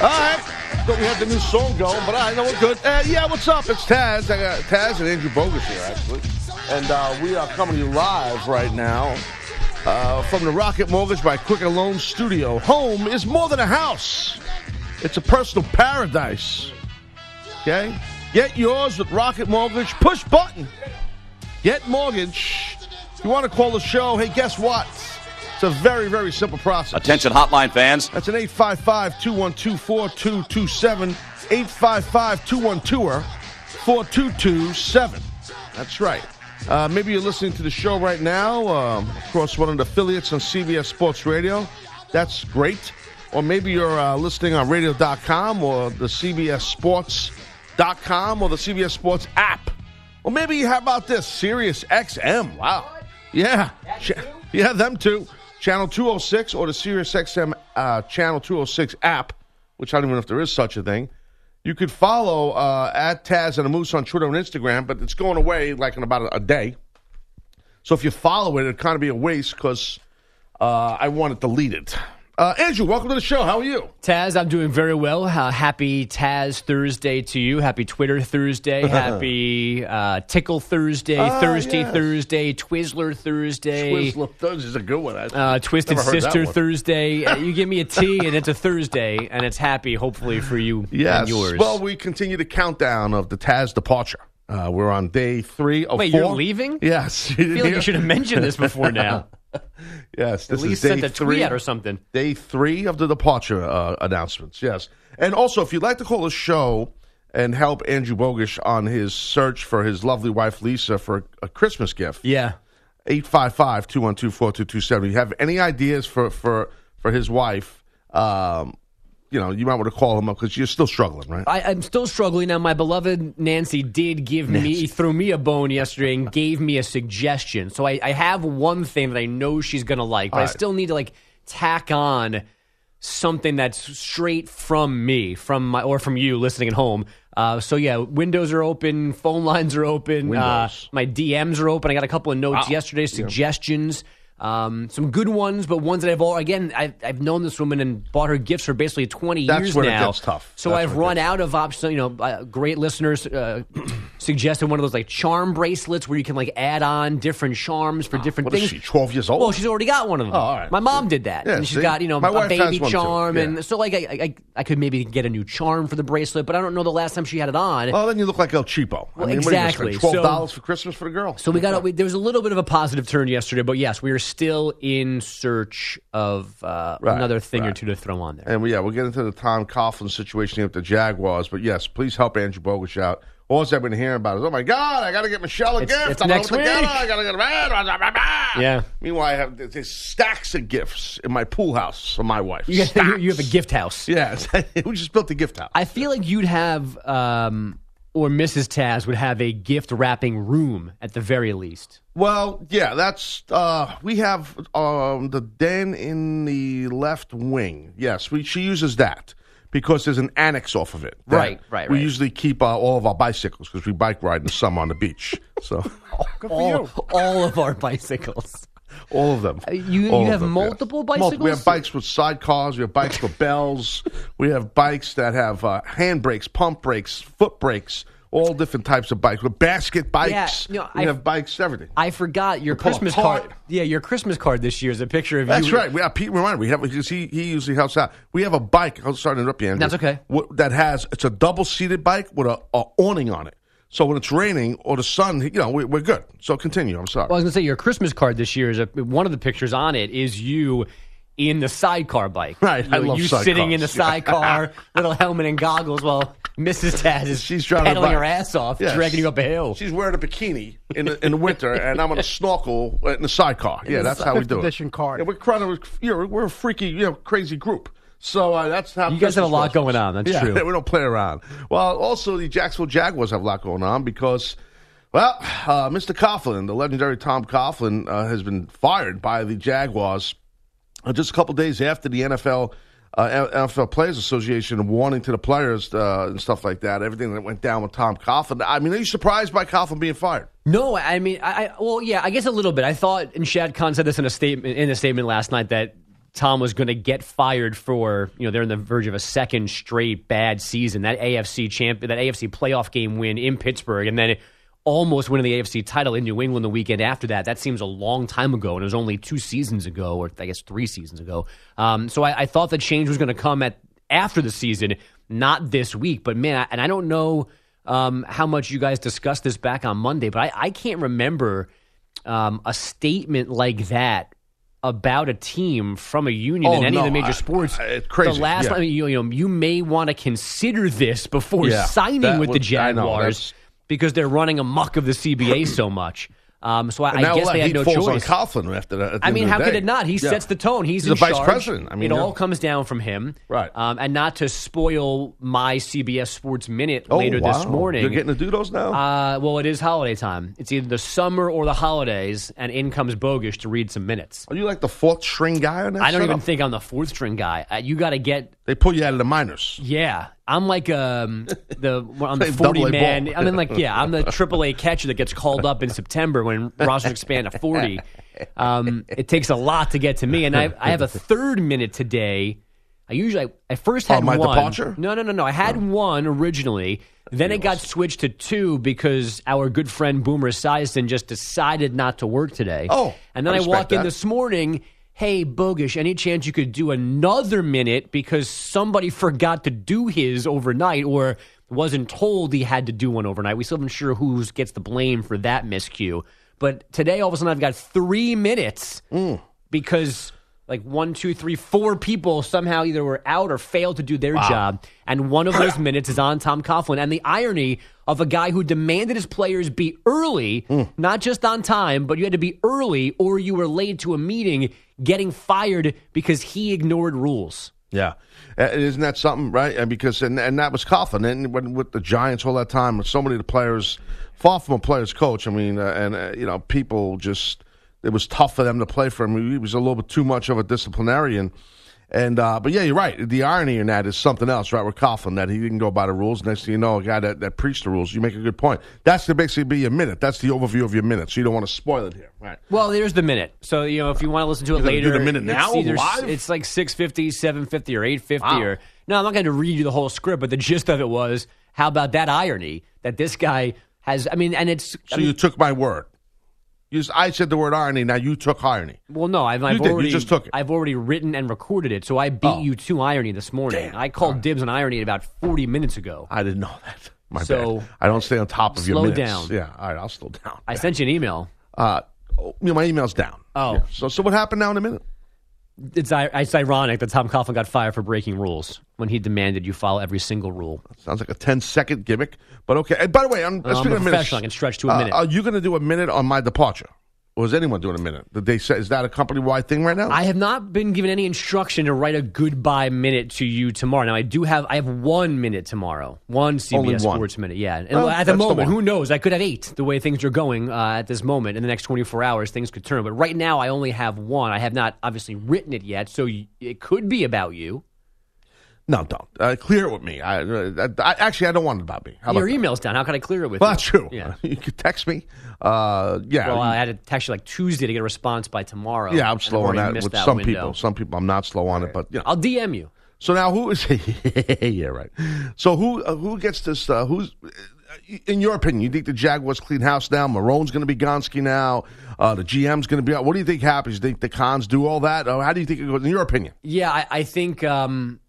All right. Thought we had the new song going, but I know we're good. Uh, yeah, what's up? It's Taz. I got Taz and Andrew Bogus here, actually. And uh, we are coming to you live right now uh, from the Rocket Mortgage by Quicken Loan Studio. Home is more than a house, it's a personal paradise. Okay? Get yours with Rocket Mortgage. Push button. Get mortgage. You want to call the show, hey, guess what? It's a very, very simple process. Attention hotline fans. That's an 855 212 4227. 855 212 4227. That's right. Uh, maybe you're listening to the show right now um, across one of the affiliates on CBS Sports Radio. That's great. Or maybe you're uh, listening on radio.com or the CBS Sports.com or the CBS Sports app. Or maybe, how about this? Sirius XM. Wow. Yeah. Ch- yeah, them too. Channel 206 or the Sirius XM uh, Channel 206 app, which I don't even know if there is such a thing. You could follow uh, at Taz and a Moose on Twitter and Instagram, but it's going away like in about a, a day. So if you follow it, it'd kind of be a waste because uh, I want it deleted. Uh, Andrew, welcome to the show. How are you? Taz, I'm doing very well. Uh, happy Taz Thursday to you. Happy Twitter Thursday. Happy uh, Tickle Thursday. Ah, Thursday yes. Thursday. Twizzler Thursday. Twizzler Thursday's a good one. I- Uh, Twisted Sister. Thursday. Uh, you give me a T, and it's a Thursday, and it's happy, hopefully, for you Yes. and yours. Well, we continue the countdown of the Taz departure. Uh, we're on day three of Wait, four. you're leaving? Yes. I feel like you should have mentioned this before now. Yes, this At least is day a three. tweet or something. Day three of the departure uh, announcements. Yes, and also if you'd like to call the show and help Andrew Bogish on his search for his lovely wife Lisa for a Christmas gift, Yeah. 855-212-4227. If you have any ideas for for for his wife, um, you know, you might want to call him up because you're still struggling, right? I, I'm still struggling. Now, my beloved Nancy did give me, threw me a bone yesterday and gave me a suggestion. So I, I have one thing that I know she's going to like, but I still need to like tack on something that's straight from me, from my, or from you listening at home. Uh, so yeah, windows are open, phone lines are open, uh, my DMs are open. I got a couple of notes yesterday, suggestions. Um, some good ones, but ones that I've all again I've, I've known this woman and bought her gifts for basically twenty That's years where it now. gets tough. So That's I've where it run gets out of options. You know, uh, great listeners uh, suggested one of those like charm bracelets where you can like add on different charms for different What is things. she? Twelve years old? Well, she's already got one of them. Oh, all right. My mom did that, Yeah, and she's see? got you know My a wife has baby one, too. charm, Yeah. and so like I, I I could maybe get a new charm for the bracelet, but I don't know the last time she had it on. Oh, then you look like El Cheapo. Well, I mean, what are you gonna exactly. spend, Twelve So- dollars for Christmas for the girl. So we got we, there was a little bit of a positive turn yesterday, but yes, we are still in search of uh, Right, another thing or two to throw on there. And we, yeah, we'll get into the Tom Coughlin situation with the Jaguars. But yes, please help Andrew Bogish out. All I've been hearing about is, oh my God, I got to get Michelle a It's- gift. it's I don't know next what to get week. her. I got to get her. Yeah. Meanwhile, I have there's stacks of gifts in my pool house for my wife. You, you have a gift house. Yes, we just built a gift house. I feel like you'd have, um, or Mrs. Taz would have a gift wrapping room at the very least. Well, yeah, that's uh we have um the den in the left wing. Yes, we she uses that because there's an annex off of it. that Right, right, We right. usually keep uh, all of our bicycles because we bike ride in the summer on the beach. So good for All, you. all of our bicycles. All of them. Uh, you- All you have them, multiple yes. Multi- We have bikes with sidecars. We have bikes with bells. We have bikes that have uh, hand brakes, pump brakes, foot brakes, all different types of bikes. With basket bikes. you know, we I- have bikes, everything. I forgot your Christmas card. Yeah, your Christmas card this year is a picture of That's you. That's right. We have Pete. Remind me. We have because he he usually helps out. We have a bike. I'm sorry to interrupt you, Andrew. That's okay. That has it's a double seated bike with a, a awning on it. So when it's raining or the sun, you know, we, we're good. So continue. I'm sorry. Well, I was going to say your Christmas card this year is a, one of the pictures on it is you in the sidecar bike. Right, You, I know, love you sitting in the sidecar, little helmet and goggles, while Mrs. Taz is She's driving pedaling bike. her ass off, Yes. dragging you up a hill. She's wearing a bikini in the, in the winter, and I'm on a snorkel in the sidecar. Yeah, the that's how we fifth do it. edition card. Yeah, we're kind of, you know, we're a freaky, you know, crazy group. So uh, that's how You guys have a lot going on. That's yeah, true. we don't play around. Well, also the Jacksonville Jaguars have a lot going on because, well, uh, Mr. Coughlin, the legendary Tom Coughlin, uh, has been fired by the Jaguars just a couple days after the NFL. Uh, NFL Players Association warning to the players uh, and stuff like that. Everything that went down with Tom Coughlin. I mean, are you surprised by Coughlin being fired? No, I mean, I, I well, yeah, I guess a little bit. I thought, and Shad Khan said this in a statement in a statement last night that Tom was going to get fired for you know they're on the verge of a second straight bad season. That AFC champ, that AFC playoff game win in Pittsburgh, and then almost winning the AFC title in New England the weekend after that. That seems a long time ago, and it was only two seasons ago, or I guess three seasons ago. Um, so I, I thought the change was going to come at after the season, not this week. But man, I, and I don't know um, how much you guys discussed this back on Monday, but I, I can't remember um, a statement like that about a team from a union Oh, in any no, of the major I- sports. I- it's crazy, The last yeah. time you, you know, you may want to consider this before Yeah, signing with the I know, Jaguars because they're running amok of the CBA so much. Um, so I, I guess they had no falls choice. on Coughlin after that. I mean, how could it not? He Yeah. sets the tone. He's, He's the vice charge. president. I mean, it all comes down from him. Right. Um, and not to spoil my CBS Sports Minute Oh, later this morning. You're getting to do those now? Uh, well, it is holiday time. It's either the summer or the holidays, and in comes Bogus to read some minutes. Are you like the fourth string guy on that I don't even think I'm the fourth string guy. Uh, you got to get They pull you out of the minors. yeah. I'm like um the I'm the 40 double man. ball. I'm in like yeah. I'm the AAA catcher that gets called up in September when rosters expand to 40. Um, it takes a lot to get to me, and I I have a third minute today. I usually I first had Oh, my one. departure? No, no, no, no. I had one originally. Then it got switched to two because our good friend Boomer Esiason just decided not to work today. Oh, and then I I, walk in this morning. Hey, Bogish, any chance you could do another minute because somebody forgot to do his overnight or wasn't told he had to do one overnight? We still haven't sure who gets the blame for that miscue. But today, all of a sudden, I've got three minutes Mm. because like one, two, three, four people somehow either were out or failed to do their job. And one of those minutes is on Tom Coughlin. And the irony of a guy who demanded his players be early, not just on time, but you had to be early or you were late to a meeting, getting fired because he ignored rules. Yeah, Uh, isn't that something, right? And because and, and that was Coughlin, and when with the Giants all that time, with so many of the players, far from a player's coach. I mean, uh, and uh, you know, people just it was tough for them to play for him. He was a little bit too much of a disciplinarian. And uh, but yeah, you're right. The irony in that is something else, right? With Coughlin, that he didn't go by the rules. Next thing you know, a guy that, that preached the rules. You make a good point. That's to basically be your minute. That's the overview of your minute. So you don't want to spoil it here, right? Well, there's the minute. So, you know, if you want to listen to it later, do the minute it's now, either- It's like 650, 750, or 850. Wow. Or, no, I'm not going to read you the whole script, but the gist of it was how about that irony that this guy has, I mean, and it's, So I mean, you took my word. You, s- I said the word irony. Now you took irony. well, no, I've, I've did. You already, just took it. I've already written and recorded it. So I beat Oh. you to irony this morning. I called dibs on irony about 40 minutes ago. I didn't know that. My So, bad. I don't stay on top of your slow minutes. down. Yeah, all right, I'll slow down. I sent you an email. Uh, oh, you know, my email's down. Oh. Yeah. So, so what happened now in a minute? It's, it's ironic that Tom Coughlin got fired for breaking rules when he demanded you follow every single rule. Sounds like a 10 second gimmick, but okay. And by the way, I'm, I'm speaking a minutes, professional. I can stretch to a uh, minute. Are you going to do a minute on my departure? Or is anyone doing a minute? Did they say, is that a company wide thing right now? I have not been given any instruction to write a goodbye minute to you tomorrow. Now I do have I have one minute tomorrow, one CBS one. Sports minute. Yeah, and Well, at the that's the moment, who knows? I could have eight. The way things are going uh, at this moment, in the next twenty four hours, things could turn. But right now, I only have one. I have not obviously written it yet, so it could be about you. No, don't. Uh, clear it with me. I, uh, I, actually, I don't want it about me. How about Your email's down. How can I clear it with Well, you? that's true. Yeah. You could text me. Uh, yeah. Well, I had to text you like Tuesday to get a response by tomorrow. yeah, I'm slow on that with that some window. people. Some people, I'm not slow on it, but you know. I'll DM you. So now who is yeah right? So who uh, who gets this? Uh, who's in your opinion? You think the Jaguars clean house now? Marrone's going to be Gonski now. Uh, the GM's going to be out. What do you think happens? You think the Khans do all that? Or how do you think it goes? In your opinion? Yeah, I, I think um,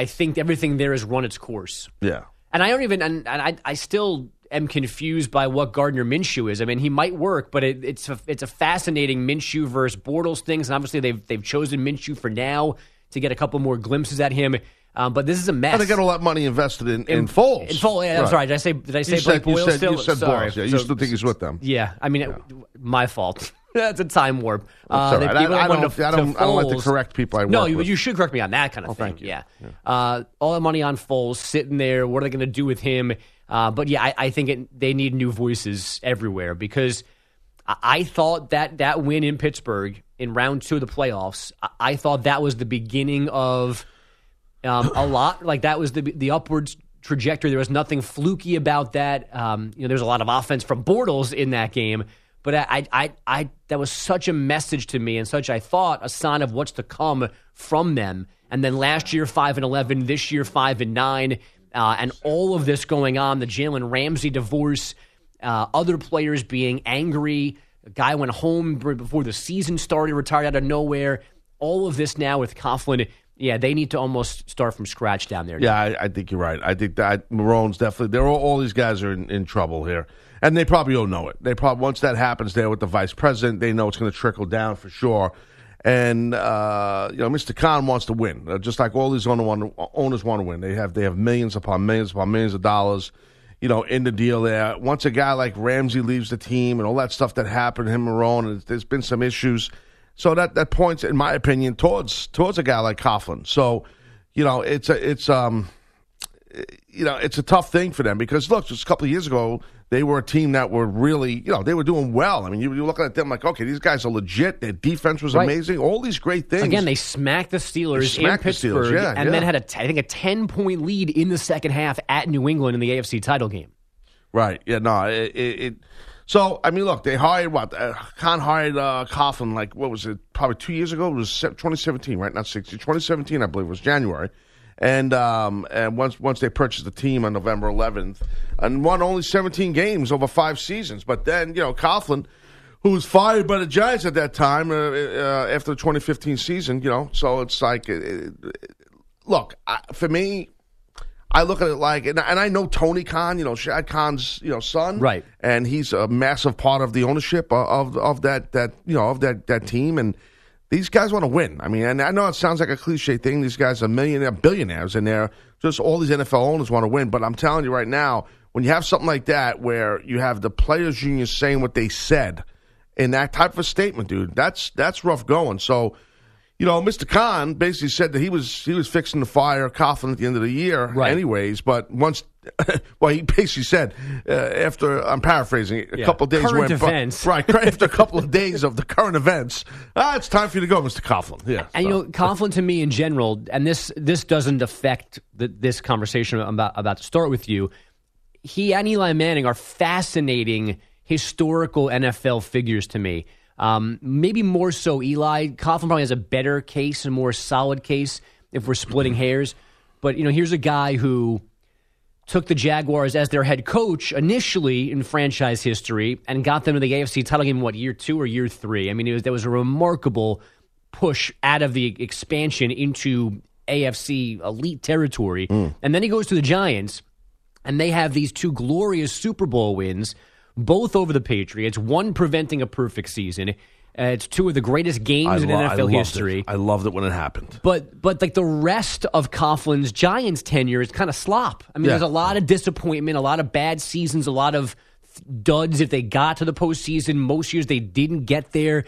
I think everything there has run its course. Yeah. And I don't even, and, and I, I still am confused by what Gardner Minshew is. I mean, he might work, but it, it's a, it's a fascinating Minshew versus Bortles things, and obviously they've they've chosen Minshew for now to get a couple more glimpses at him. Um, but this is a mess. And they got all that money invested in, in, in Foles. In Foles, yeah, I'm Right. sorry. Did I say did I say You Blake said, you said, still? you said sorry. Boyles. Yeah, you So- still think he's with them. Yeah, I mean, it, my fault. That's a time warp. They- right. I- people I wanted don't- to- I don't- I don't like to correct people I no, you, you should correct me on that kind of thing. thank you. Yeah, Uh, all the money on Foles sitting there. What are they going to do with him? Uh, but yeah, I, I think it, they need new voices everywhere because I, I thought that that win in Pittsburgh in round two of the playoffs, I, I thought that was the beginning of um, a lot. Like that was the the upwards trajectory. There was nothing fluky about that. Um, you know, there's a lot of offense from Bortles in that game, but I, I, I, that was such a message to me and such I thought a sign of what's to come from them. And then last year five and eleven, this year five and nine, uh, and all of this going on. The Jalen Ramsey divorce, uh, other players being angry. A guy went home before the season started, retired out of nowhere. All of this now with Coughlin. Yeah, they need to almost start from scratch down there. Yeah, I, I think you're right. I think that Marrone's definitely. There all, all these guys are in, in trouble here, and they probably all know it. They probably once that happens there with the vice president, they know it's going to trickle down for sure. And uh, you know, Mr. Khan wants to win, uh, just like all these owner owners want to win. They have they have millions upon millions upon millions of dollars, you know, in the deal there. Once a guy like Ramsey leaves the team and all that stuff that happened, him and Marrone, and there's been some issues. So that that points, in my opinion, towards towards a guy like Coughlin. So, you know, it's a it's um you know, it's a tough thing for them because look, just a couple of years ago, they were a team that were really, you know, they were doing well. I mean, you, you're looking at them like, okay, these guys are legit. Their defense was Right. amazing. All these great things. Again, they smacked the Steelers smacked in the Steelers, Pittsburgh, yeah, and yeah. then had a t- I think a ten point lead in the second half at New England in the AFC title game. Right. Yeah. No. It. it, it so I mean, look, they hired what? Uh, Khan hired uh, Coughlin like what was it? Probably two years ago. It was 2017, right? Not 60. 2017, I believe, it was January. And um, and once once they purchased the team on November 11th, and won only 17 games over five seasons. But then you know Coughlin, who was fired by the Giants at that time uh, uh, after the 2015 season, you know, so it's like, uh, uh, look, I, for me, I look at it like, and, and I know Tony Khan, you know, Shad Khan's, you know, son, Right. And he's a massive part of the ownership of of, of that that you know of that that team, and these guys want to win. I mean, and I know it sounds like a cliche thing. These guys are millionaire, billionaires, and they're just all these NFL owners want to win. But I'm telling you right now, when you have something like that, where you have the players' union saying what they said in that type of statement, dude, that's that's rough going. So you know, Mr. Khan basically said that he was he was fixing the fire Coughlin at the end of the year, Right. anyways. But once, well, he basically said uh, after I'm paraphrasing, a Yeah. couple of days Current went by- right? After a couple of days of the current events, ah, it's time for you to go, Mr. Coughlin. Yeah, And you know, Coughlin to me in general, and this this doesn't affect the, this conversation I'm about about to start with you. He and Eli Manning are fascinating historical NFL figures to me. Um, maybe more so Eli. Coughlin probably has a better case, a more solid case if we're splitting hairs. But you know, here's a guy who took the Jaguars as their head coach initially in franchise history and got them to the AFC title game what year two or year three. I mean, it was there was a remarkable push out of the expansion into AFC elite territory, and then he goes to the Giants, and they have these two glorious Super Bowl wins, both over the Patriots. One preventing a perfect season. Uh, it's two of the greatest games in lo- NFL loved history. It. I loved it when it happened. But but like the rest of Coughlin's Giants tenure is kind of slop. I mean, Yeah. there's a lot of disappointment, a lot of bad seasons, a lot of duds if they got to the postseason. Most years they didn't get there,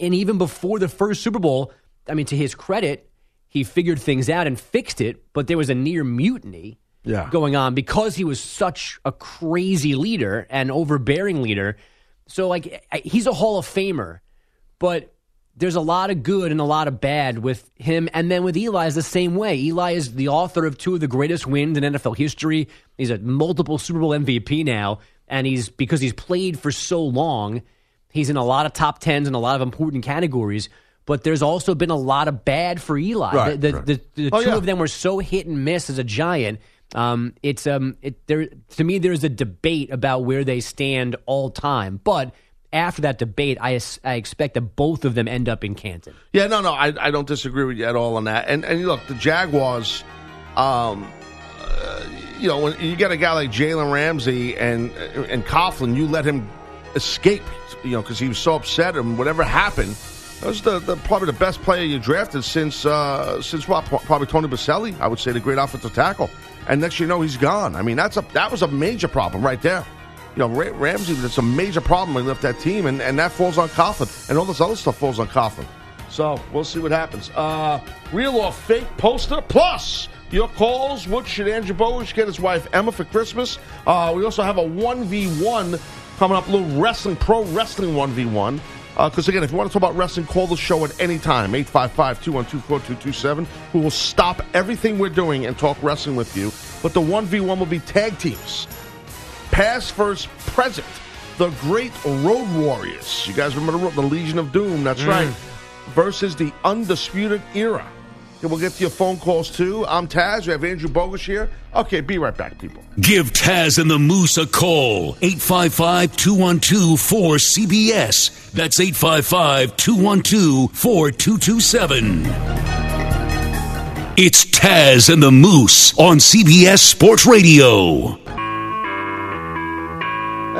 and even before the first Super Bowl, I mean, to his credit, he figured things out and fixed it. But there was a near mutiny Yeah. going on because he was such a crazy leader and overbearing leader. So like he's a Hall of Famer, but there's a lot of good and a lot of bad with him. And then with Eli is the same way. Eli is the author of two of the greatest wins in NFL history. He's a multiple Super Bowl MVP now, and he's because he's played for so long, he's in a lot of top tens and a lot of important categories. But there's also been a lot of bad for Eli. Right, the the, right. the, the Oh, two yeah. of them were so hit and miss as a giant. Um, it's um, it there to me. There's a debate about where they stand all time, but after that debate, I, I expect that both of them end up in Canton. Yeah, no, no, I, I don't disagree with you at all on that. And and look, the Jaguars, um, uh, you know, when you get a guy like Jalen Ramsey and and Coughlin, you let him escape, you know, because he was so upset and whatever happened. That was the, the probably the best player you drafted since uh, since what, probably Tony Boselli. I would say the great offensive tackle. And next you know he's gone. I mean that's a that was a major problem right there. You know Ra- Ramsey, that's a major problem he left that team, and, and that falls on Coughlin, and all this other stuff falls on Coughlin. So we'll see what happens. Uh, real or fake poster plus. Your calls. What should Andrew Bowish get his wife Emma for Christmas? Uh, we also have a 1v1 coming up, a little wrestling, pro wrestling 1v1. Uh, because again, if you want to talk about wrestling, call the show at any time, 855 212 4227. We will stop everything we're doing and talk wrestling with you. But the 1v1 will be tag teams. Past, first, present. The Great Road Warriors. You guys remember the, the Legion of Doom? That's mm. right. Versus the Undisputed Era. We'll get to your phone calls too. I'm Taz. We have Andrew Bogus here. Okay, be right back, people. Give Taz and the Moose a call. 855 212 4CBS. That's 855 212 4227. It's Taz and the Moose on CBS Sports Radio.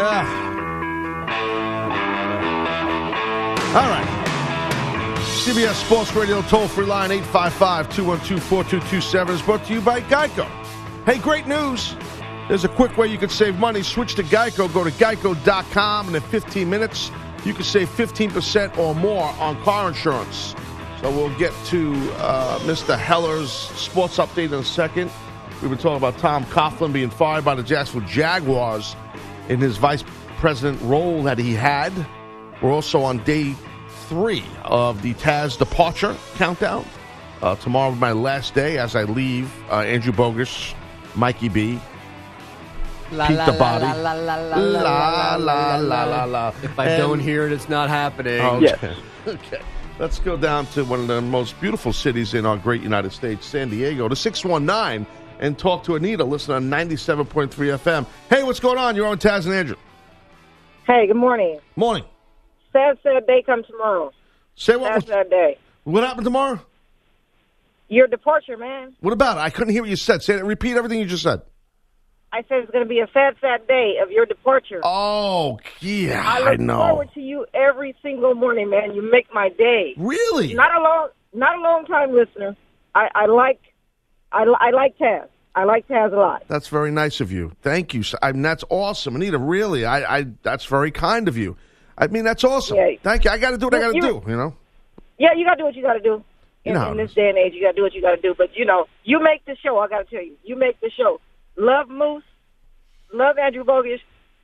Ah. All right. CBS Sports Radio toll free line 855 212 4227 is brought to you by Geico. Hey, great news. There's a quick way you can save money. Switch to Geico. Go to geico.com, and in 15 minutes, you can save 15% or more on car insurance. So we'll get to uh, Mr. Heller's sports update in a second. We've been talking about Tom Coughlin being fired by the Jacksonville Jaguars in his vice president role that he had. We're also on day three of the Taz departure countdown. Uh, tomorrow, my last day as I leave. Uh, Andrew Bogus, Mikey B, Pete the Body. La la la la la. If I And- don't hear it, it's not happening. Okay. Okay. Let's go down to one of the most beautiful cities in our great United States, San Diego, to 619 and talk to Anita, listen on 97.3 FM. Hey, what's going on? You're on Taz and Andrew. Hey, good morning. Morning. Sad, sad day come tomorrow. Say what Sad, sad day. what happened tomorrow? Your departure, man. What about it? I couldn't hear what you said. Say it. Repeat everything you just said. I said it's going to be a sad, sad day of your departure. Oh, yeah, I I, look know. forward to you every single morning, man. You make my day. Really? Not a long, not a long time listener. I, I like, I, I like Taz. I like Taz a lot. That's very nice of you. Thank you. I mean, that's awesome, Anita. Really, I, I that's very kind of you. I mean, that's awesome. Yeah. Thank you. I got to do what I got to do. You know. Yeah, you got to do what you got to do. In, You know in this day and age, you got to do what you got to do. But you know, you make the show. I got to tell you, you make the show. Love Moose, love Andrew Bogish.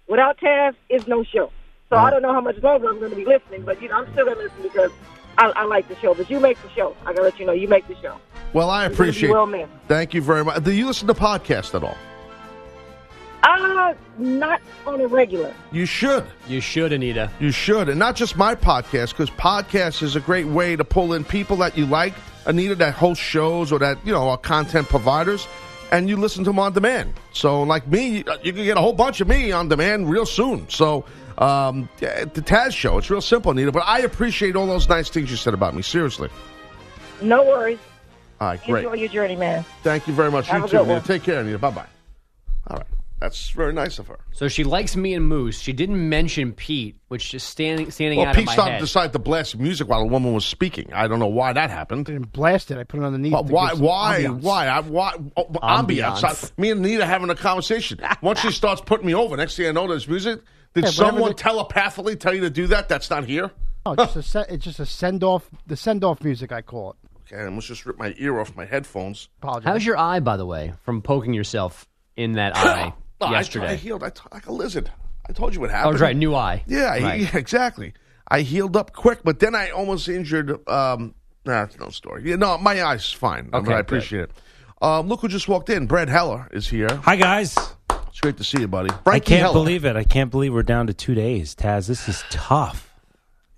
Without Taz, it's no show. So I don't know how much longer I'm going to be listening, but you know, I'm still going to listen because I, I like the show. But you make the show. I got to let you know, you make the show. Well, I appreciate. well man. Thank you very much. Do you listen to podcasts at all? Uh, not on a regular. You should. You should, Anita. You should, and not just my podcast, because podcast is a great way to pull in people that you like, Anita, that host shows or that you know are content providers, and you listen to them on demand. So, like me, you, you can get a whole bunch of me on demand real soon. So, um, the Taz show, it's real simple, Anita. But I appreciate all those nice things you said about me. Seriously. No worries. All right, great. Enjoy your journey, man. Thank you very much. Have you too, Anita. Take care, Anita. Bye bye. All right, that's very nice of her. So she likes me and Moose. She didn't mention Pete, which is standing standing Well, out Pete of my started head. decided to blast music while a woman was speaking. I don't know why that happened. didn't blast it. I put it underneath. But to why? Why? ambiance. Why? I, why? Oh, ambiance. Ambiance. I- me and Nita having a conversation. Once she starts putting me over, next thing I know, there's music. Did Yeah, someone the- telepathically tell you to do that? That's not here. No, it's just a se- it's just a send off. The send off music, I call it. Okay, I must just rip my ear off my headphones. Apologize. How's your eye, by the way, from poking yourself in that eye No, I- yesterday? I, healed. I t- like a lizard. I told you what oh, happened. that's right, new eye. Yeah, Right. yeah, exactly. I healed up quick, but then I almost injured. Um, nah, that's no story. Yeah, no, my eye's fine. Okay, I good. appreciate it. Um, look who just walked in. Brad Heller is here. Hi guys. It's great to see you, buddy. I can't Heller. believe it. I can't believe we're down to two days. Taz, this is tough.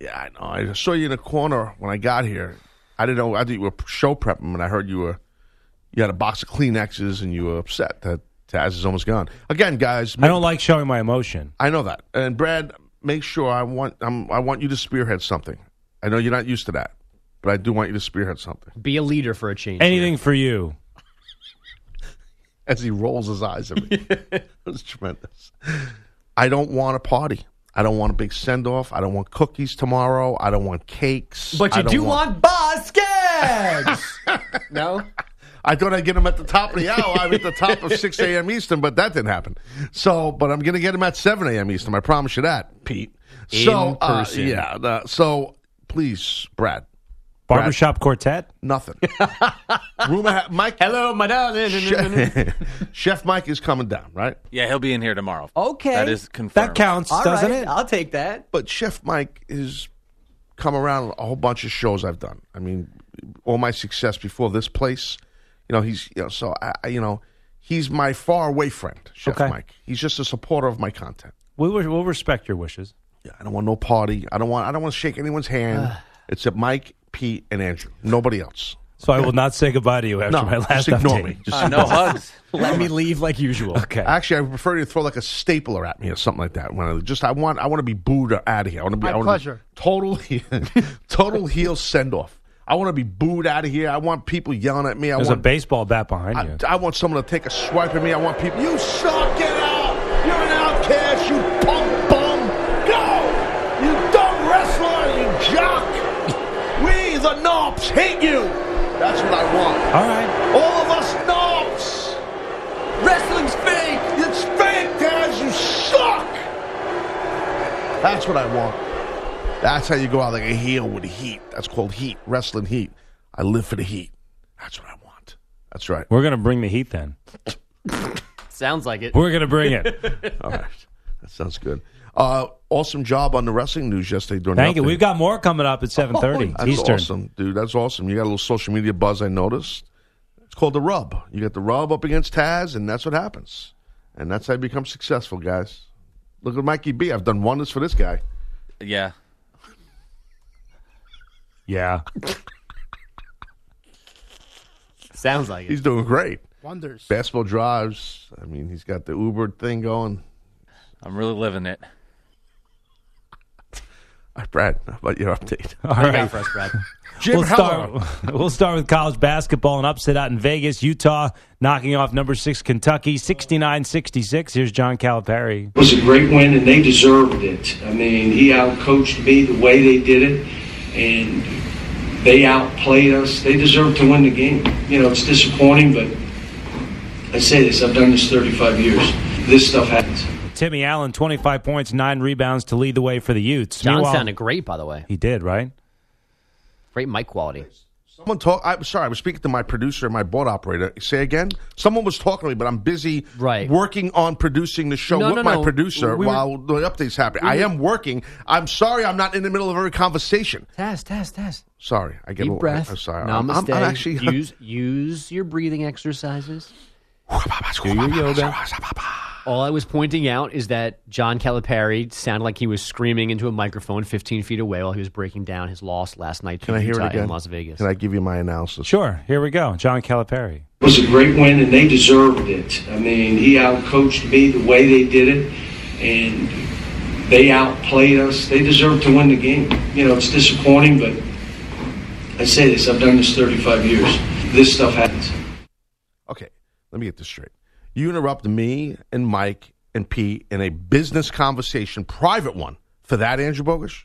Yeah, I know. I saw you in the corner when I got here. I didn't know. I thought you were show prepping, and I heard you were you had a box of Kleenexes, and you were upset that Taz is almost gone. Again, guys, I don't like showing my emotion. I know that. And Brad, make sure I want I'm, I want you to spearhead something. I know you're not used to that, but I do want you to spearhead something. Be a leader for a change. Anything for you. as he rolls his eyes at me. it was tremendous. I don't want a party. I don't want a big send off. I don't want cookies tomorrow. I don't want cakes. But I you don't do want baskets. no. I thought I'd get him at the top of the hour. I'm at the top of 6 a.m. Eastern, but that didn't happen. So, but I'm going to get him at 7 a.m. Eastern. I promise you that, Pete. so, In uh, yeah. the- so, please, Brad, Barbershop Quartet. nothing. Rumor, ha- Mike. Hello, my darling. Chef, Chef Mike is coming down, right? Yeah, he'll be in here tomorrow. Okay. That is confirmed. That counts, All doesn't right, it? I'll take that. But Chef Mike is come around a whole bunch of shows I've done. I mean, all my success before this place, you know, he's you know, so I, I- you know, he's my far away friend, Chef Okay. Mike. He's just a supporter of my content. We will we'll respect your wishes. Yeah, I don't want no party. I don't want. I don't want to shake anyone's hand. except Mike, Pete, and Andrew. Nobody else. So I will not say goodbye to you after No, my last just ignore update. me. Just Uh, no hugs. Let me leave like usual. Okay. Actually, I prefer you to throw like a stapler at me or something like that. When I just, I want, I want to be booed out of here. I want to be, My I wanna pleasure. Be total, total heel send off. I want to be booed out of here. I want people yelling at me. I There's a want, baseball bat behind you. I, I want someone to take a swipe at me. I want people. You suck. Get out. You're an outcast. You punk bum. Go. You dumb wrestler. You jock. We the knobs hate you. That's what I want. All right. All of us knobs. Wrestling's fake. It's fake, Daz. You suck. That's what I want. That's how you go out like a heel with heat. That's called heat. Wrestling heat. I live for the heat. That's what I want. That's right. We're gonna bring the heat then. Sounds like it. We're gonna bring it. All right. That sounds good. Uh, awesome job on the wrestling news yesterday. During the Thank you. update. We've got more coming up at seven thirty That's Eastern. awesome, dude. That's awesome. You got a little social media buzz. I noticed. It's called the rub. You got the rub up against Taz, and that's what happens. And that's how you become successful, guys. Look at Mikey B. I've done wonders for this guy. Yeah. Yeah. Sounds like it. He's doing great. Wonders. Basketball drives. I mean, he's got the Uber thing going. I'm really living it. All right, Brad, how about your update? All What do you got right. for us, Brad? Jim We'll Heller. start, we'll start with college basketball. An upset out in Vegas, Utah, knocking off number six Kentucky, 69-66. Here's John Calipari. It was a great win, and they deserved it. I mean, he outcoached me the way they did it, and they outplayed us. They deserved to win the game. You know, it's disappointing, but I say this: I've done this 35 years. This stuff happens. Timmy Allen, 25 points, nine rebounds to lead the way for the Utes. John Meanwhile- sounded great, by the way. He did, right? Great mic quality. Someone talk. I'm sorry. I was speaking to my producer and my board operator. Say again. Someone was talking to me, but I'm busy Right. working on producing the show No, with no, my no. producer We were- while the updates happen. I am working. I'm sorry. I'm not in the middle of every conversation. Test, test, test. Sorry. I get a Deep little, breath. I'm sorry. I'm, Namaste. I'm, I'm actually. use use your breathing exercises. Do your yoga. All I was pointing out is that John Calipari sounded like he was screaming into a microphone 15 feet away while he was breaking down his loss last night to Can I hear Utah it again? in Las Vegas. Can I give you my analysis? Sure. Here we go. John Calipari. It was a great win, and they deserved it. I mean, he outcoached me the way they did it, and they outplayed us. They deserved to win the game. You know, it's disappointing, but I say this: I've done this 35 years. This stuff happens. Okay, let me get this straight. You interrupt me and Mike and Pete in a business conversation, private one, for that, Andrew Bogish?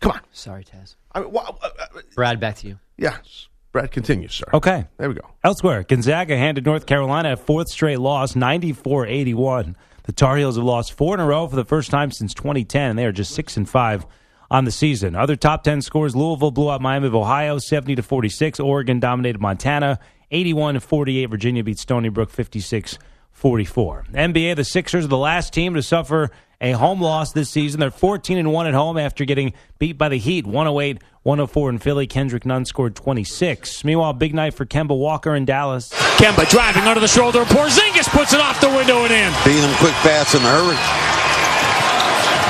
Come on. Sorry, Taz. I mean, wha- uh, uh, Brad, back to you. yes. Brad, continue, sir. Okay. There we go. Elsewhere, Gonzaga handed North Carolina a fourth straight loss, 94 81. The Tar Heels have lost four in a row for the first time since 2010, and they are just 6 and 5 on the season. Other top 10 scores Louisville blew out Miami of Ohio 70 to 46. Oregon dominated Montana 81 to 48. Virginia beat Stony Brook 56 44. NBA, the Sixers are the last team to suffer a home loss this season. They're 14 and 1 at home after getting beat by the Heat 108 104 in Philly. Kendrick Nunn scored 26. Meanwhile, big night for Kemba Walker in Dallas. Kemba driving under the shoulder. Porzingis puts it off the window and in. Beating them quick, fast, in a hurry.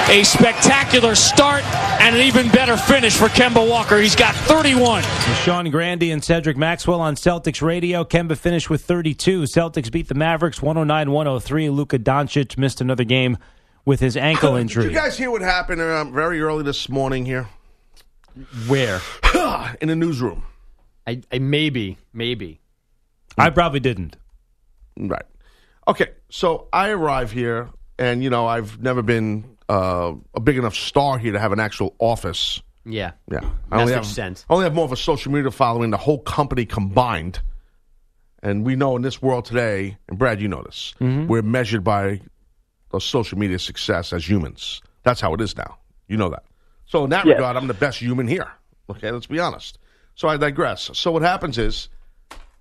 A spectacular start and an even better finish for Kemba Walker. He's got 31. Sean Grande and Cedric Maxwell on Celtics radio. Kemba finished with 32. Celtics beat the Mavericks 109 103. Luka Doncic missed another game with his ankle injury. Did you guys hear what happened um, very early this morning here Where? in the newsroom? I, I maybe, maybe. I probably didn't. Right. Okay, so I arrive here, and you know I've never been uh, a big enough star here to have an actual office. Yeah. Yeah, I only have sent. I only have more of a social media following the whole company combined. And we know in this world today, and Brad, you know this, we're measured by the social media success as humans. That's how it is now. You know that. So in that Yes. regard, I'm the best human here. Okay, let's be honest. So I digress. So what happens is,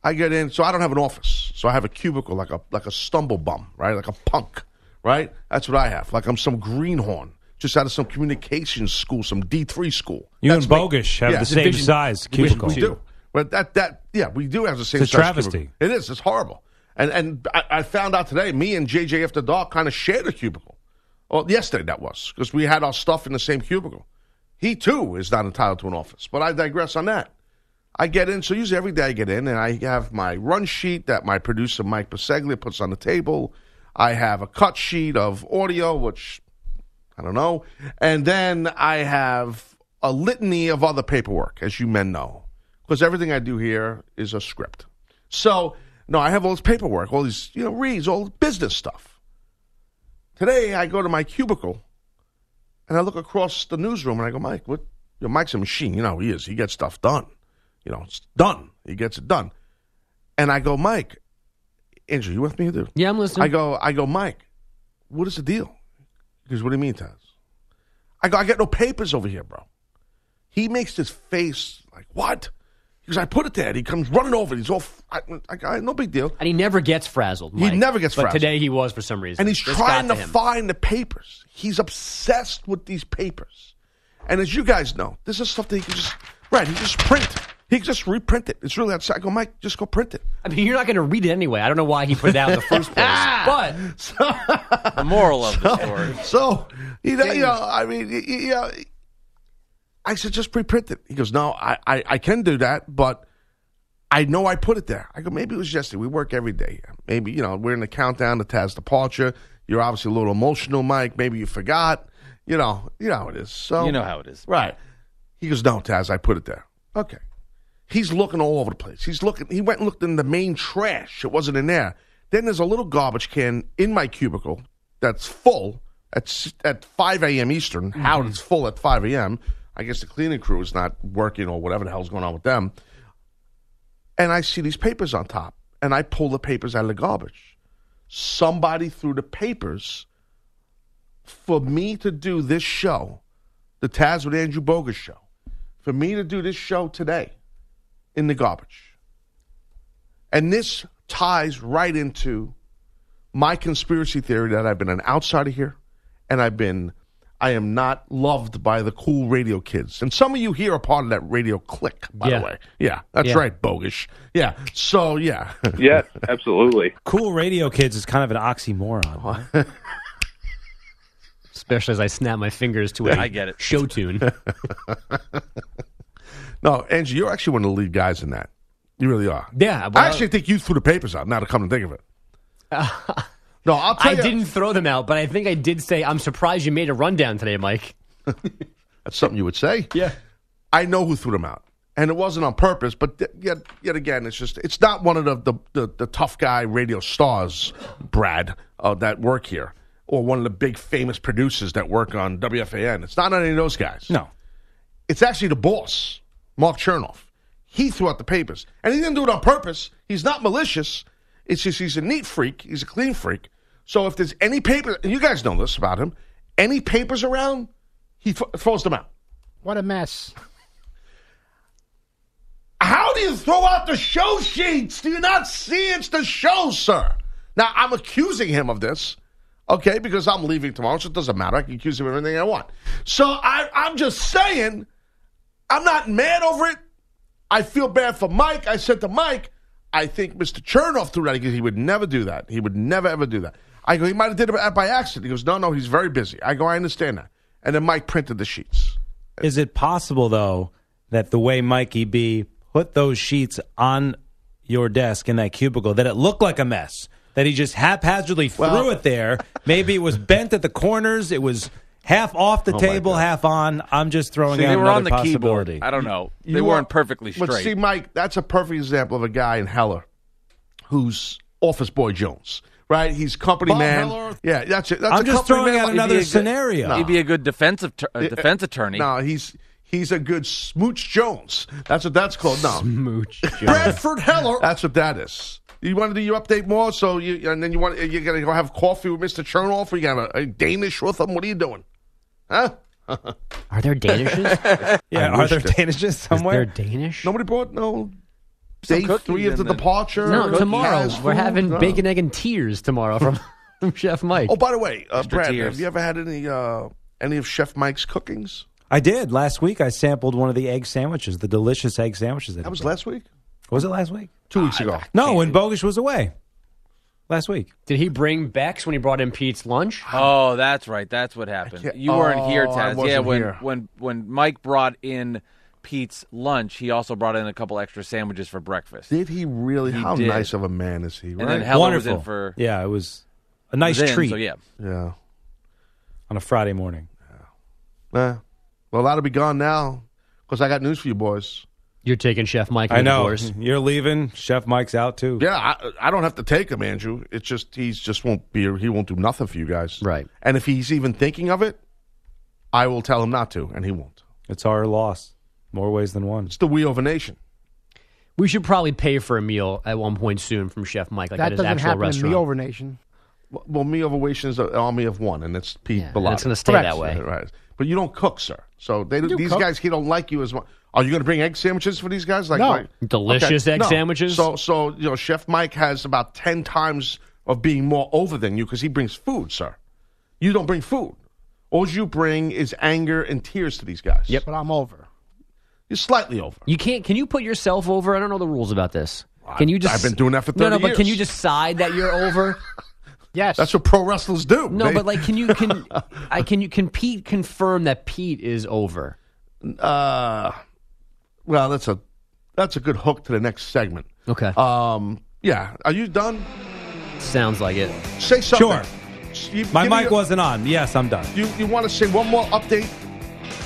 I get in. So I don't have an office. So I have a cubicle, like a like a stumble bum, right? Like a punk, right? That's what I have. Like I'm some greenhorn, just out of some communications school, some D three school. You That's and me. Bogish have Yeah. the same Division- size cubicle. We do. But that that yeah, we do have the same It's a size travesty. cubicle. It is. It's horrible. And and I, I found out today, me and JJ after dark kind of shared a cubicle. Well, yesterday that was because we had our stuff in the same cubicle. He too is not entitled to an office. But I digress on that. I get in, so usually every day I get in and I have my run sheet that my producer Mike Paseglia puts on the table. I have a cut sheet of audio, which I don't know. And then I have a litany of other paperwork, as you men know, because everything I do here is a script. So, no, I have all this paperwork, all these, you know, reads, all business stuff. Today, I go to my cubicle and I look across the newsroom and I go, Mike, what? You know, Mike's a machine. You know he is. He gets stuff done. You know, it's done. He gets it done. And I go, Mike, Andrew, you with me, dude? Yeah, I'm listening. I go, I go, Mike, what is the deal? He goes, what do you mean, Taz? I go, I got no papers over here, bro. He makes this face like, what? He goes, I put it there. And he comes running over. He's all, I, I, I, no big deal. And he never gets frazzled. He never gets but frazzled. today he was for some reason. And he's This trying got to find the papers. He's obsessed with these papers. And as you guys know, this is stuff that he can just, right, he just print. He can just reprint it. It's really outside. I go, Mike, just go print it. I mean, you're not going to read it anyway. I don't know why he put it out in the first place. Ah! But The moral of the story. So, you know, you know I mean, y- y- you know, I said, just reprint it. He goes, no, I, I, I can do that, but I know I put it there. I go, maybe it was yesterday. We work every day. Maybe, you know, we're in the countdown to Taz's departure. You're obviously a little emotional, Mike. Maybe you forgot. You know, you know how it is. So You know how it is. Right. He goes, no, Taz, I put it there. Okay. He's looking all over the place. He's looking. He went and looked in the main trash. It wasn't in there. Then there's a little garbage can in my cubicle that's full at at 5 a.m. Eastern. Mm-hmm. How it's full at 5 a.m. I guess the cleaning crew is not working or whatever the hell's going on with them. And I see these papers on top, and I pull the papers out of the garbage. Somebody threw the papers for me to do this show, the Taz with Andrew Bogus show, for me to do this show today in the garbage. And this ties right into my conspiracy theory that I've been an outsider here and I've been I am not loved by the cool radio kids. And some of you here are part of that radio clique, by Yeah. the way. Yeah, that's Yeah. right, bogus. Yeah. So yeah. yeah, absolutely. Cool radio kids is kind of an oxymoron. especially as I snap my fingers to a I get it. show tune. no, Angie, you're actually one of the lead guys in that. You really are. Yeah, I actually think you threw the papers out, now to come to think of it. no, I'll tell I you. didn't throw them out, but I think I did say, I'm surprised you made a rundown today, Mike. That's something you would say. Yeah. I know who threw them out, and it wasn't on purpose. But th- yet, yet again, it's just it's not one of the the, the, the tough guy radio stars, Brad, uh, that work here, or one of the big famous producers that work on WFAN. It's not any of those guys. No. It's actually the boss, Mark Chernoff. He threw out the papers, and he didn't do it on purpose. He's not malicious. It's just he's a neat freak. He's a clean freak. So if there's any paper, and you guys know this about him, any papers around, he th- throws them out. What a mess. How do you throw out the show sheets? Do you not see it's the show, sir? Now, I'm accusing him of this, okay, because I'm leaving tomorrow, so it doesn't matter. I can accuse him of anything I want. So I, I'm just saying, I'm not mad over it. I feel bad for Mike. I said to Mike, I think Mr. Chernoff threw that because he would never do that. He would never, ever do that. I go, he might have did it by accident. He goes, no, no, he's very busy. I go, I understand that. And then Mike printed the sheets. Is it possible though that the way Mikey B put those sheets on your desk in that cubicle that it looked like a mess? That he just haphazardly threw it there. Maybe it was bent at the corners. It was half off the Oh, my table, God. half on. I'm just throwing See, out they were another on the keyboard. possibility. I don't know. They You weren't are- perfectly But straight. see, Mike, that's a perfect example of a guy in Heller who's Office Boy Jones, right? He's company Bob man. Heller. Yeah, that's it. That's I'm a just company throwing man out like- another He'd be good- scenario. He'd be a good defensive tur- uh, defense attorney. No, he's he's a good Smooch Jones. That's what that's called. No, Smooch. Bradford Heller. That's what that is. You want to do your update more, so you and then you want you got to go have coffee with Mister Chernoff, or you got a, a Danish with him. What are you doing? Huh? Are there Danishes? Yeah, I are wish there that- Danishes Is somewhere? there Danish? Nobody brought no. Some Day cookies three of the and then- departure. No, Cookies, tomorrow fast we're food? having No. bacon, egg, and tears tomorrow from, from Chef Mike. Oh, by the way, uh, Brad, tears. have you ever had any uh, any of Chef Mike's cookings? I did last week. I sampled one of the egg sandwiches, the delicious egg sandwiches. That, That was last week, Was it last week? two weeks ago. No, when Bogish was away. Last week. Did he bring Bex when he brought in Pete's lunch? Oh, that's right. That's what happened. can't- You weren't here, Oh, I Taz. Yeah, wasn't when here. when when Mike brought in Pete's lunch, he also brought in a couple extra sandwiches for breakfast. Did he really? He How did. nice of a man is he? And Right? then Heller was in for yeah, it was a nice was in, treat So yeah, yeah. on a Friday morning. Eh. Well, that'll be gone now because I got news for you boys. You're taking Chef Mike. I know. divorce. Mm-hmm. You're leaving. Chef Mike's out too. Yeah, I, I don't have to take him, Andrew. It's just he's just won't be. He won't do nothing for you guys. Right. And if he's even thinking of it, I will tell him not to, and he won't. It's our loss. More ways than one. It's the we over nation. We should probably pay for a meal at one point soon from Chef Mike, like that at his doesn't actual happen restaurant. in Me Over Nation. Well, me over Nation is an army of one, and it's Pete Yeah, Bellotti. it's gonna stay Correct. that way. Right. But you don't cook, sir. So they these cook. guys he don't like you as much. Are you going to bring egg sandwiches for these guys? Like, No. like- Delicious egg sandwiches? So, so you know, Chef Mike has about ten times of being more over than you because he brings food, sir. You don't bring food. All you bring is anger and tears to these guys. Yep. But I'm over. You're slightly over. You can't. Can you put yourself over? I don't know the rules about this. Can you just? I've been doing that for no, no. 30 But can you decide that you're over? Yes. That's what pro wrestlers do. No, They- but like, can you can I can you can Pete confirm that Pete is over? uh, well, that's a that's a good hook to the next segment. Okay, Um, yeah. Are you done? sounds like it. Say something. Sure. You, My mic your- wasn't on. Yes, I'm done. You you want to say one more update?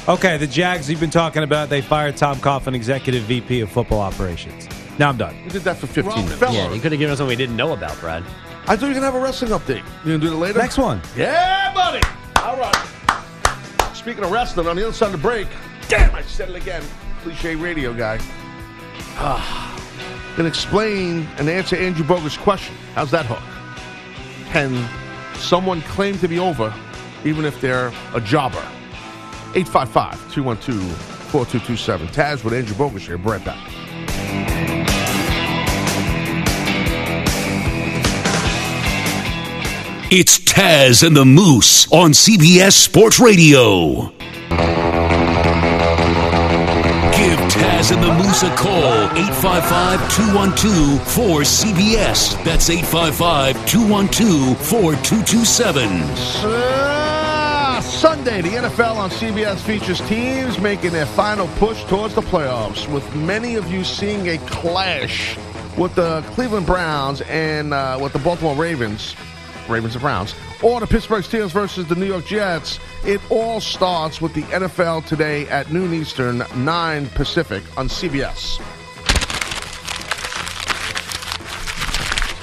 Okay, the Jags you've been talking about, they fired Tom Coughlin, executive VP of football operations. Now I'm done. We did that for 15 minutes. Yeah, you could have given us something we didn't know about, Brad. I thought you were gonna have a wrestling update. You gonna do it later? Next one. Yeah, buddy. All right. Speaking of wrestling, on the other side of the break, damn, I said it again. Cliche radio guy. Ah, gonna explain and answer Andrew Boger's question. How's that hook? Can someone claim to be over, even if they're a jobber? 855-212-4227. Taz with Andrew Bogus here. Right back. It's Taz and the Moose on CBS Sports Radio. Give Taz and the Moose a call. 855-212-4CBS. That's 855-212-4227. Ah, Sunday, the NFL on CBS features teams making their final push towards the playoffs, with many of you seeing a clash with the Cleveland Browns and uh, with the Baltimore Ravens, Ravens and Browns, or the Pittsburgh Steelers versus the New York Jets. It all starts with the NFL today at noon Eastern, 9 Pacific on CBS.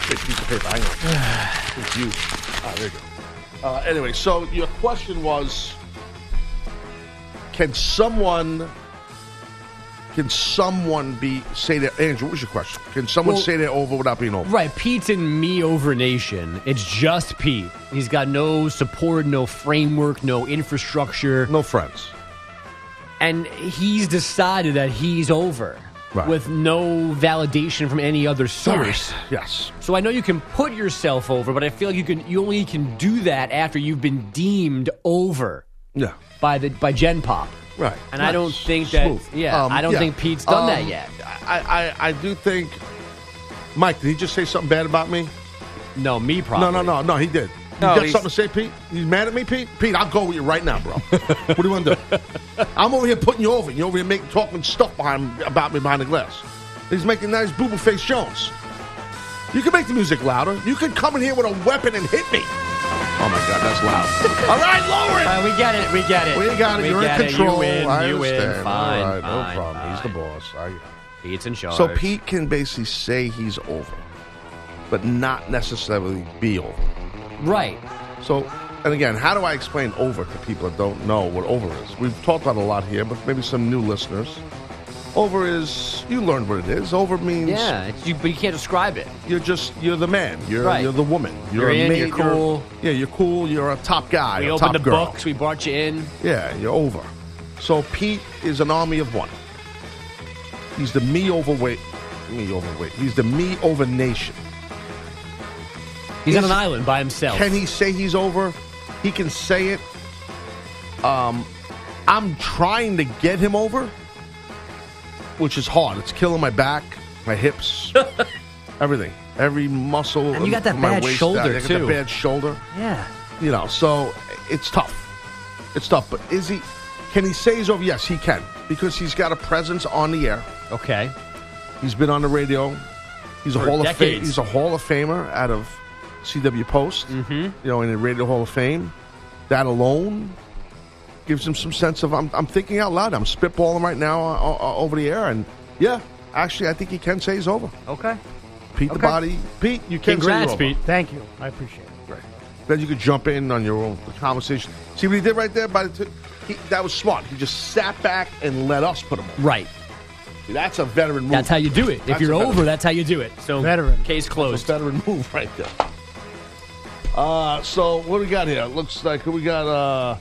Big piece of paper. Hang on. It's you. Ah, there you go. Uh, anyway, so your question was: Can someone, can someone be say that? Andrew, what was your question? Can someone Well- say they're over without being over? Right, Pete's in me over nation. It's just Pete. He's got no support, no framework, no infrastructure, no friends, and he's decided that he's over Right. with no validation from any other source. Yes. So I know you can put yourself over, but I feel like you can. You only can do that after you've been deemed over Yeah. by the by Gen Pop. Right. And I don't think that. Smooth. Yeah, Um, I don't yeah. think Pete's done that Um, yet. I, I, I do think. Mike, did he just say something bad about me? No, me probably. No, no, no, no. He did. You got he's- something to say, Pete? You mad at me, Pete? Pete, I'll go with you right now, bro. what do you want to do? I'm over here putting you over. You're over here making talking stuff behind about me behind the glass. He's making nice booble face Jones. You can make the music louder. You can come in here with a weapon and hit me. Oh my God, that's loud. All right, lower it. Uh, we get it. We get it. We got it. We You're in control. You win. I you win. understand. Fine. All right, no fine, problem. He's the boss. I, Pete's in charge. so Pete can basically say he's over. but not necessarily be over. Right. So, and again, how do I explain over to people that don't know what over is? We've talked about it a lot here, but maybe some new listeners. Over is you learned what it is. Over means Yeah, it's, you, but you can't describe it. you're just you're the man. You're Right. you're the woman. You're a in, mate, you're cool. yeah, you're cool. You're a top guy. we opened the girl. books. We brought you in. Yeah, you're over. So Pete is an army of one. He's the me overweight. Me overweight. He's the me over nation. He's on an island by himself. Can he say he's over? He can say it. Um, I'm trying to get him over, which is hard. It's killing my back, my hips, everything, every muscle. And you got that bad shoulder, down. I got too. bad shoulder. Yeah. You know, so it's tough. It's tough. But is he? Can he say he's over? Yes, he can because he's got a presence on the air. Okay. He's been on the radio. He's a For hall of fame. He's a Hall of Famer out of CW Post. Mm-hmm. You know, in the Radio Hall of Fame. That alone gives him some sense of I'm, I'm thinking out loud. I'm spitballing right now uh, uh, over the air, and yeah, actually, I think he can say he's over. Okay. Pete the Okay. Body, Pete, you can Congrats, say you're over. Pete. Thank you. I appreciate it. Right. Then you could jump in on your own conversation. See what he did right there? By the t- he, that was smart. He just sat back and let us put him on. Right. See, that's a veteran move. That's how you do it. If That's you're a veteran- over, that's how you do it. So Veteran. case That's closed. a veteran move right there. Uh, so what do we got here? Looks like we got uh,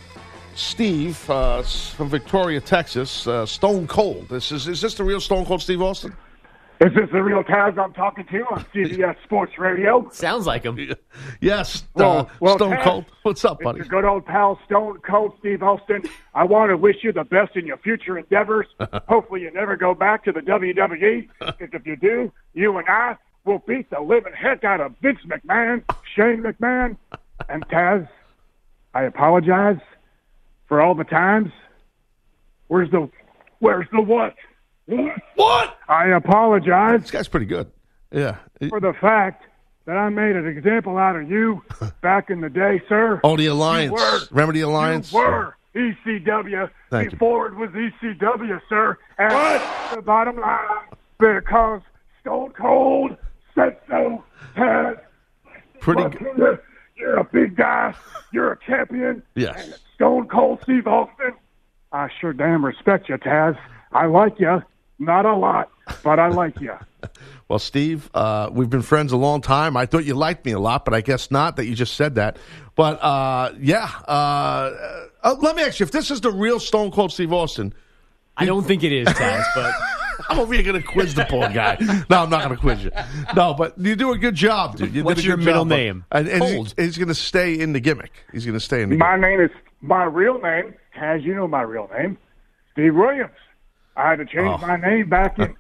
Steve uh, from Victoria, Texas. Uh, Stone Cold. This is is this the real Stone Cold Steve Austin? Is this the real Taz I'm talking to on CBS Sports Radio? Sounds like him. Yes, uh, Well, well, Stone Taz, Cold. What's up, It's buddy? your good old pal Stone Cold Steve Austin. I want to wish you the best in your future endeavors. Hopefully, you never go back to the WWE. Because if you do, you and I will beat the living heck out of Vince McMahon, Shane McMahon, and Taz. I apologize for all the times. Where's the Where's the what? What? What? I apologize This guy's pretty good. Yeah. for the fact that I made an example out of you back in the day, sir. Oh, the Alliance. were. Remember the Alliance? You were ECW Thank you. before it was ECW, sir. And the bottom line, because Stone Cold said so, has Pretty good. You're a big guy. You're a champion. Yes. And Stone Cold Steve Austin. I sure damn respect you, Taz. I like you. Not a lot, but I like you. Well, Steve, uh, we've been friends a long time. I thought you liked me a lot, but I guess not that you just said that. But uh, yeah, uh, uh, let me ask you if this is the real Stone Cold Steve Austin. I don't think it is, Taz, but I'm over here going to quiz the poor guy. No, I'm not going to quiz you. No, but you do a good job, dude. You What's your middle job, name? And, and Cold. he's, he's going to stay in the gimmick. He's going to stay in the My gimmick. name is my real name, as you know my real name, Steve Williams. I had to change Oh. my name back in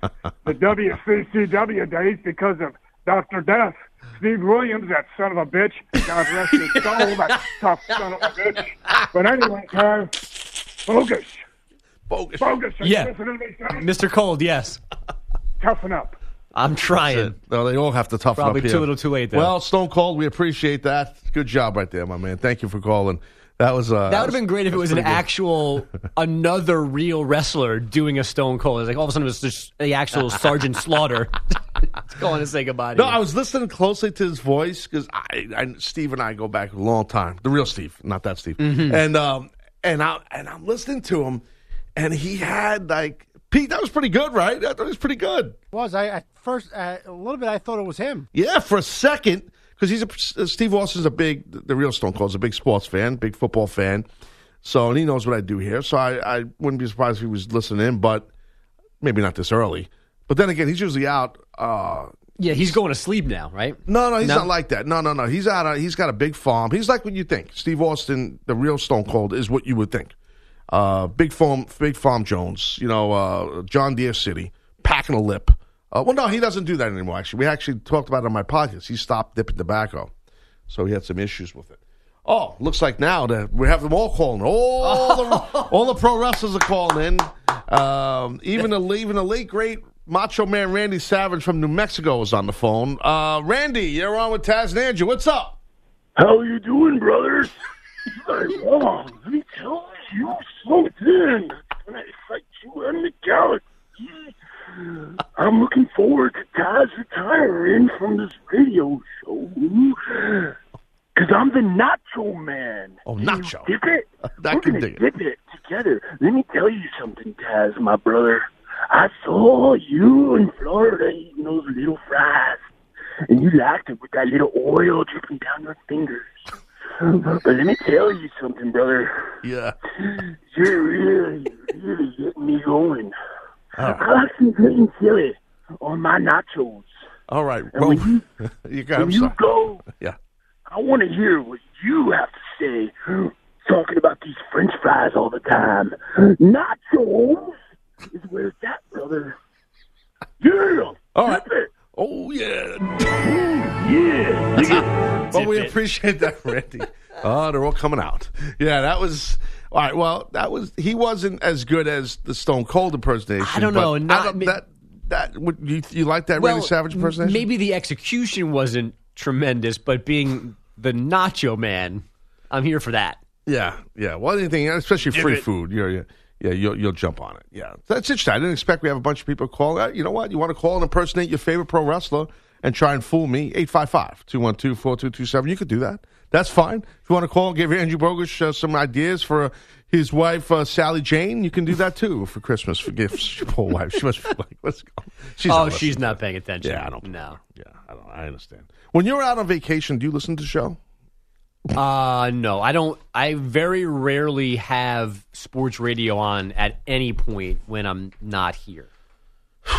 the WCCW days because of Dr. Death. Steve Williams, that son of a bitch. God rest his soul, that tough son of a bitch. But anyway, Kev, bogus. Bogus. Bogus. Are Yeah. you to me. Mr. Cold, yes. Toughen up. I'm trying. Well, they all have to toughen Probably up here. too little too late, though. Well, Stone Cold, we appreciate that. Good job right there, my man. Thank you for calling. That was uh, That would have been great if it was an good. actual, another real wrestler doing a Stone Cold. It's like all of a sudden it was just the actual Sergeant Slaughter going to say goodbye to No, you. I was listening closely to his voice because I, I, Steve and I go back a long time. The real Steve, not that Steve. Mm-hmm. And um, and I and I'm listening to him, and he had like Pete. That was pretty good, right? I thought it was pretty good. Was I at first uh, a little bit? I thought it was him. Yeah, for a second, because he's a Steve Austin's a big, the real Stone Cold's a big sports fan, big football fan. So and he knows what I do here. So I, I wouldn't be surprised if he was listening in, but maybe not this early. But then again, he's usually out. Uh, yeah, he's going to sleep now, right? no, no, he's No? not like that. No, no, no. He's out. uh, He's got a big farm. He's like what you think. Steve Austin, the real Stone Cold, is what you would think. Uh, big farm, big farm Jones. You know, uh, John Deere City, packing a lip. Uh, well, no, he doesn't do that anymore. Actually, we actually talked about it on my podcast. He stopped dipping tobacco, so he had some issues with it. Oh, looks like now that we have them all calling. All the all the pro wrestlers are calling in. Um, even the even the late great Macho Man Randy Savage from New Mexico is on the phone. Uh, Randy, you're on with Taz and Andrew. What's up? How are you doing, brothers? Hey, Mom, let me tell you something. When I fight you on the galaxy, I'm looking forward to Taz retiring from this radio show. Because I'm the Nacho Man. Oh, Nacho. Dip it. We're can gonna dig it. dip it together. Let me tell you something, Taz, my brother. I saw you in Florida eating those little fries, and you liked it with that little oil dripping down your fingers. But let me tell you something, brother. Yeah. You're really, really getting me going. All right. I like some green chili on my nachos. All right. And Well, when you, you got. when you go, Yeah. I want to hear what you have to say. Talking about these French fries all the time. Nachos is where it's at, brother. Yeah. All right. Dip. Oh yeah. Yeah. Dig it. Well, we appreciate that, Randy. Oh, they're all coming out. Yeah, that was all right. Well, that was he wasn't as good as the Stone Cold impersonation. I don't but know, not I don't- me- that that would you you like that Randy Savage impersonation? Maybe the execution wasn't tremendous, but being the Nacho Man, I'm here for that. Yeah, yeah. Well, anything, especially Dip free it. food, you're, you're yeah, you'll you'll jump on it. Yeah, that's interesting. I didn't expect we have a bunch of people call. Uh, you know what? You want to call and impersonate your favorite pro wrestler and try and fool me? 855-212-4227. You could do that. That's fine. If you want to call and give Andrew Bogus uh, some ideas for his wife uh, Sally Jane, you can do that too for Christmas for gifts. Your poor wife. She must be like, let's go. She's oh, not she's not paying attention. Yeah, I don't. No. Yeah, I don't. I understand. When you're out on vacation, do you listen to the show? Uh no, I don't. I very rarely have sports radio on at any point when I'm not here,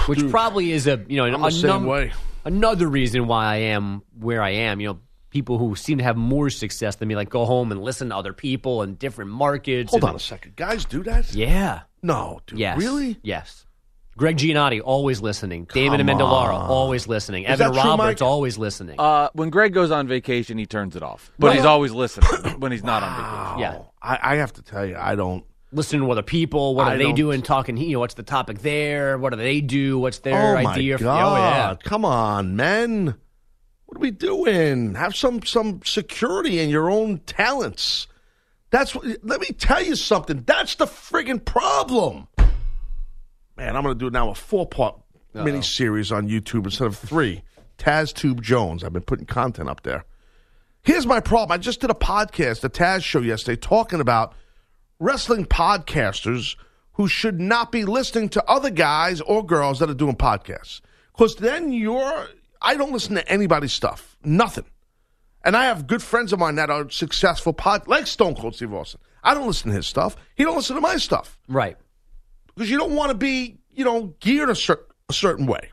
which Dude, probably is a you know I'm a same way. another reason why I am where I am. You know, people who seem to have more success than me, like go home and listen to other people in different markets. Hold and- on a second. Guys do that? Yeah. No, dude. Yes. Really? Yes. Greg Giannotti always listening. David Come Amendolara on. always listening. Is Evan that true, Roberts always listening. Uh, when Greg goes on vacation, he turns it off, but No, he's always listening when he's not on vacation. Yeah. I, I have to tell you, I don't. Listening to other people. What are I they doing? Talking. You know, what's the topic there? What do they do? What's their oh my idea? For, God! oh yeah. Come on, men. What are we doing? Have some some security in your own talents. That's what. Let me tell you something. That's the friggin' problem. Man, I'm going to do now a four part mini series on YouTube instead of three. Taz Tube Jones. I've been putting content up there. Here's my problem. I just did a podcast, the Taz show yesterday, talking about wrestling podcasters who should not be listening to other guys or girls that are doing podcasts. Because then you're, I don't listen to anybody's stuff, nothing. And I have good friends of mine that are successful pod, like Stone Cold Steve Austin. I don't listen to his stuff. He don't listen to my stuff. Right. Because you don't want to be, you know, geared a, cer- a certain way.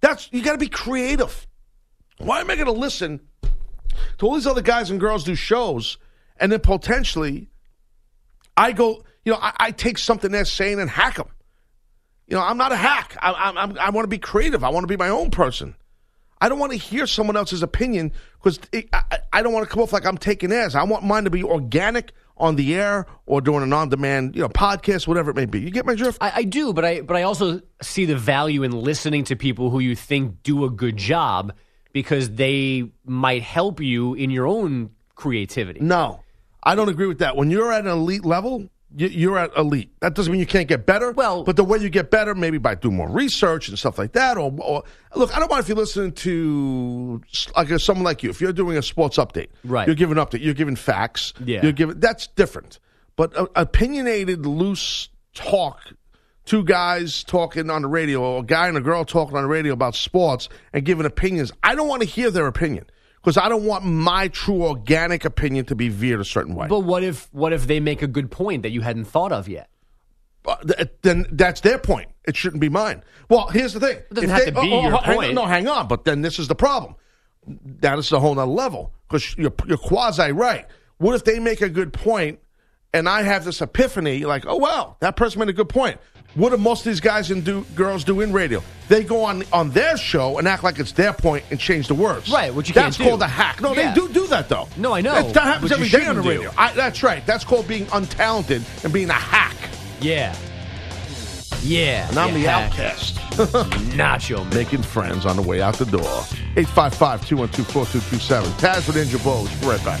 That's you got to be creative. Why am I going to listen to all these other guys and girls do shows, and then potentially I go, you know, I, I take something they're saying and hack them. You know, I'm not a hack. I, I, I'm- I want to be creative. I want to be my own person. I don't want to hear someone else's opinion because I, I- don't want to come off like I'm taking theirs. I want mine to be organic on the air or doing an on-demand, you know, podcast, whatever it may be. You get my drift? I, I do, but I but I also see the value in listening to people who you think do a good job because they might help you in your own creativity. No, I don't agree with that. When you're at an elite level, you're at elite. That doesn't mean you can't get better. Well, but the way you get better, maybe by doing more research and stuff like that. Or, or look, I don't mind if you're listening to like someone like you. If you're doing a sports update, Right. You're giving update. You're giving facts. Yeah. You're giving that's different. But uh, opinionated, loose talk. Two guys talking on the radio, or a guy and a girl talking on the radio about sports and giving opinions. I don't want to hear their opinion because I don't want my true organic opinion to be veered a certain way. But what if what if they make a good point that you hadn't thought of yet? Uh, th- then that's their point. It shouldn't be mine. Well, here's the thing. It doesn't If have to be your hang point. no, hang on. But then this is the problem. That is a whole nother level because you're, you're quasi right. What if they make a good point and I have this epiphany like, oh, well, that person made a good point. What do most of these guys and do, girls do in radio? They go on on their show and act like it's their point and change the words. Right, which you That's can't do. called a hack. No, Yeah. they do do that, though. No, I know, That, that happens but you every day on the shouldn't radio. I, that's right. That's called being untalented and being a hack. Yeah. Yeah. And I'm the outcast. Nacho man. Making friends on the way out the door. 855 212 4227. Taz with Angel Bowles. We're right back.